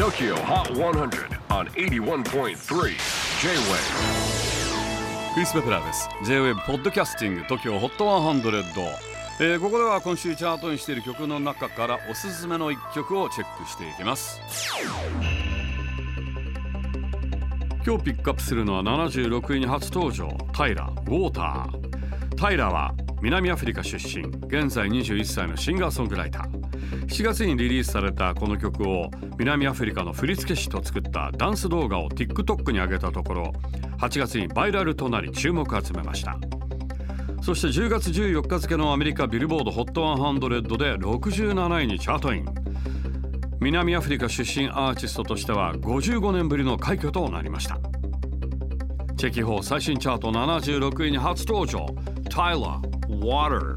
TOKYO HOT 100 on 81.3 J-WAVE クリス・ベプラーです。J-WAVE ポッドキャスティング TOKYO HOT 100、えーここでは今週チャートにしている曲の中からおすすめの一曲をチェックしていきます。今日ピックアップするのは76位に初登場タイラウォータータイラは南アフリカ出身現在21歳のシンガーソングライター。7月にリリースされたこの曲を南アフリカの振付師と作ったダンス動画を TikTok に上げたところ8月にバイラルとなり注目を集めました。そして10月14日付のアメリカビルボード HOT100 で67位にチャートイン。南アフリカ出身アーティストとしては55年ぶりの快挙となりました。チェキホー最新チャート76位に初登場。Tyler Water